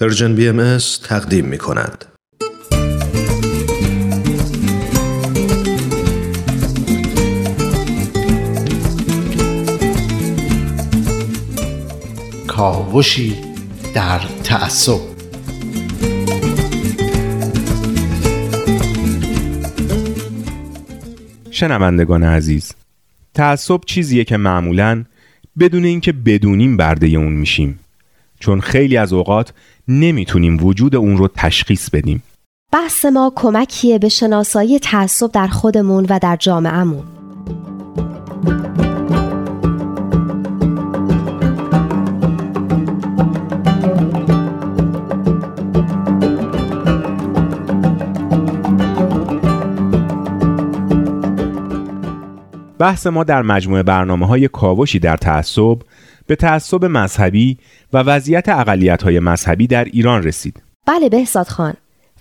پرژن بی ام تقدیم می کند. کاوشی در تعصب شنوندگان عزیز تعصب چیزیه که معمولا بدون اینکه بدونیم برده اون میشیم چون خیلی از اوقات نمی‌تونیم وجود اون رو تشخیص بدیم. بحث ما کمکیه به شناسایی تعصب در خودمون و در جامعهمون. بحث ما در مجموعه برنامه های کاوشی در تعصب به تعصب مذهبی و وضعیت اقلیت های مذهبی در ایران رسید. بله بهزاد خان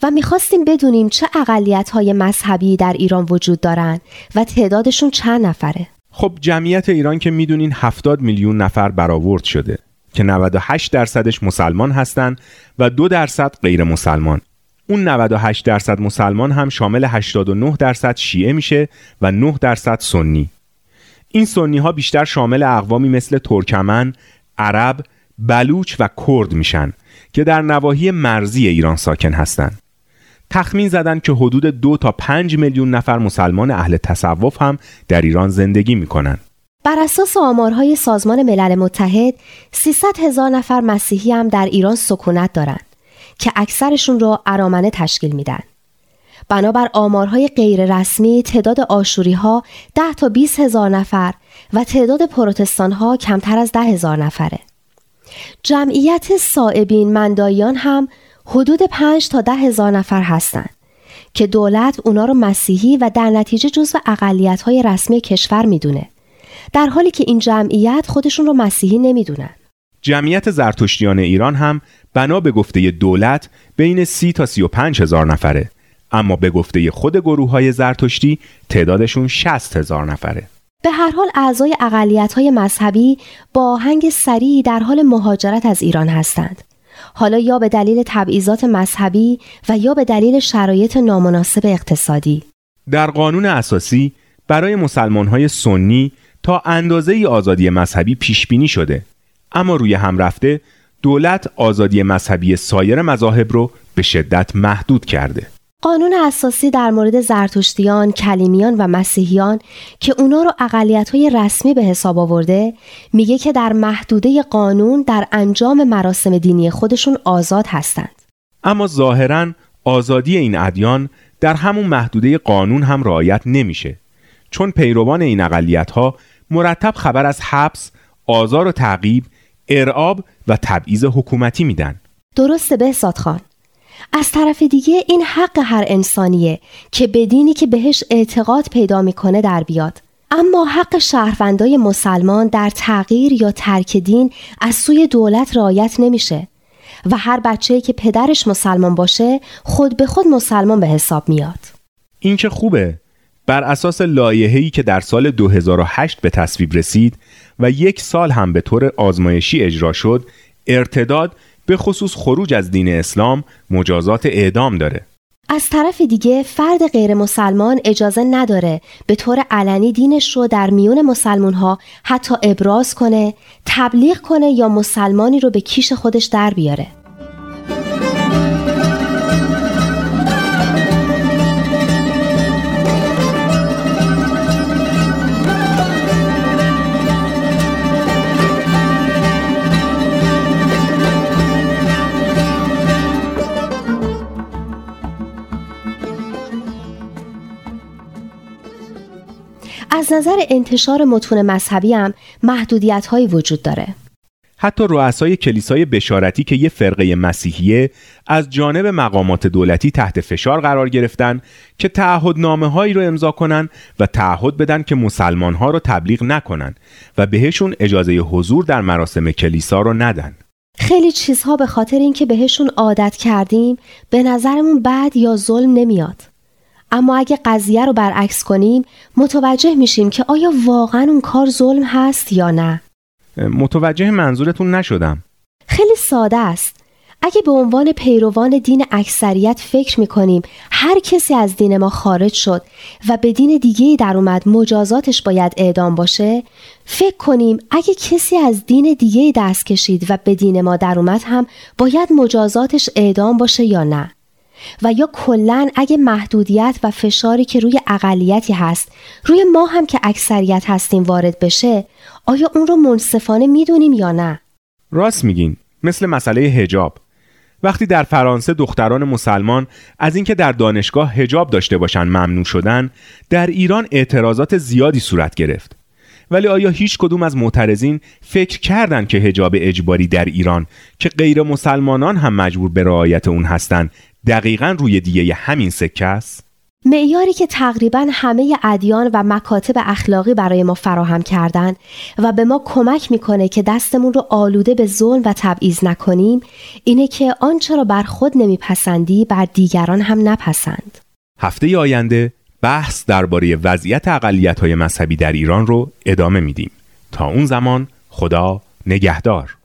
و می‌خواستیم بدونیم چه اقلیت های مذهبی در ایران وجود دارند و تعدادشون چند نفره. خب جمعیت ایران که می‌دونین 70 میلیون نفر برآورد شده که 98 درصدش مسلمان هستند و 2 درصد غیر مسلمان. اون 98 درصد مسلمان هم شامل 89 درصد شیعه میشه و 9 درصد سنی. این سنی ها بیشتر شامل اقوامی مثل ترکمن، عرب، بلوچ و کرد میشن که در نواحی مرزی ایران ساکن هستند. تخمین زدن که حدود دو تا 5 میلیون نفر مسلمان اهل تصوف هم در ایران زندگی می‌کنن. بر اساس آمارهای سازمان ملل متحد 300 هزار نفر مسیحی هم در ایران سکونت دارند که اکثرشون رو ارامنه تشکیل میدن. بنابر آمارهای غیر رسمی تعداد آشوری ها 10 تا 20 هزار نفر و تعداد پروتستان ها کمتر از 10 هزار نفره. جمعیت صائبین مندایان هم حدود 5 تا 10 هزار نفر هستند که دولت اونا رو مسیحی و در نتیجه جزو اقلیت های رسمی کشور می‌دونه. در حالی که این جمعیت خودشون رو مسیحی نمی‌دونن. جمعیت زرتشتیان ایران هم بنا به گفته دولت بین 30 تا 35 هزار نفره اما به گفته خود گروه های زرتشتی تعدادشون 60 هزار نفره به هر حال اعضای اقلیت های مذهبی با آهنگ سریعی در حال مهاجرت از ایران هستند. حالا یا به دلیل تبعیضات مذهبی و یا به دلیل شرایط نامناسب اقتصادی. در قانون اساسی برای مسلمان های سنی تا اندازه ای آزادی مذهبی پیش بینی شده اما روی هم رفته دولت آزادی مذهبی سایر مذاهب رو به شدت محدود کرده. قانون اساسی در مورد زرتشتیان، کلیمیان و مسیحیان که اونا رو اقلیت های رسمی به حساب آورده میگه که در محدوده قانون در انجام مراسم دینی خودشون آزاد هستند. اما ظاهرا آزادی این ادیان در همون محدوده قانون هم رعایت نمیشه چون پیروان این اقلیت ها مرتب خبر از حبس، آزار و تعقیب، ارعاب و تبعیض حکومتی میدن. درسته به خان. از طرف دیگه این حق هر انسانیه که به دینی که بهش اعتقاد پیدا می‌کنه در بیاد اما حق شهروندای مسلمان در تغییر یا ترک دین از سوی دولت رعایت نمیشه و هر بچه که پدرش مسلمان باشه خود به خود مسلمان به حساب میاد این که خوبه بر اساس لایحه‌ای که در سال 2008 به تصویب رسید و یک سال هم به طور آزمایشی اجرا شد ارتداد به خصوص خروج از دین اسلام مجازات اعدام داره از طرف دیگه فرد غیر مسلمان اجازه نداره به طور علنی دینش رو در میون مسلمون ها حتی ابراز کنه، تبلیغ کنه یا مسلمانی رو به کیش خودش در بیاره. از نظر انتشار متون مذهبی هم محدودیت هایی وجود داره. حتی رؤسای کلیسای بشارتی که یه فرقه مسیحیه از جانب مقامات دولتی تحت فشار قرار گرفتن که تعهدنامه هایی رو امضا کنن و تعهد بدن که مسلمان ها رو تبلیغ نکنن و بهشون اجازه حضور در مراسم کلیسا رو ندن. خیلی چیزها به خاطر اینکه بهشون عادت کردیم به نظرمون بد یا ظلم نمیاد. اما اگه قضیه رو برعکس کنیم متوجه میشیم که آیا واقعا اون کار ظلم هست یا نه. متوجه منظورتون نشدم. خیلی ساده است. اگه به عنوان پیروان دین اکثریت فکر می‌کنیم هر کسی از دین ما خارج شد و به دین دیگه در اومد مجازاتش باید اعدام باشه فکر کنیم اگه کسی از دین دیگه دست کشید و به دین ما در اومد هم باید مجازاتش اعدام باشه یا نه. و یا کلا اگه محدودیت و فشاری که روی اقلیتی هست روی ما هم که اکثریت هستیم وارد بشه آیا اون رو منصفانه می‌دونیم یا نه؟ راست میگین. مثل مسئله هجاب وقتی در فرانسه دختران مسلمان از اینکه در دانشگاه هجاب داشته باشند ممنوع شدن در ایران اعتراضات زیادی صورت گرفت. ولی آیا هیچ کدوم از معترضین فکر کردند که هجاب اجباری در ایران که غیر مسلمانان هم مجبور به رعایت اون هستند دقیقا روی دیگه همین سکه است؟ معیاری که تقریبا همه ادیان و مکاتب اخلاقی برای ما فراهم کردن و به ما کمک می‌کنه که دستمون رو آلوده به ظلم و تبعیض نکنیم اینه که آنچه را بر خود نمیپسندی بر دیگران هم نپسند. هفته آینده بحث درباره وضعیت اقلیت های مذهبی در ایران رو ادامه میدیم. تا اون زمان خدا نگهدار.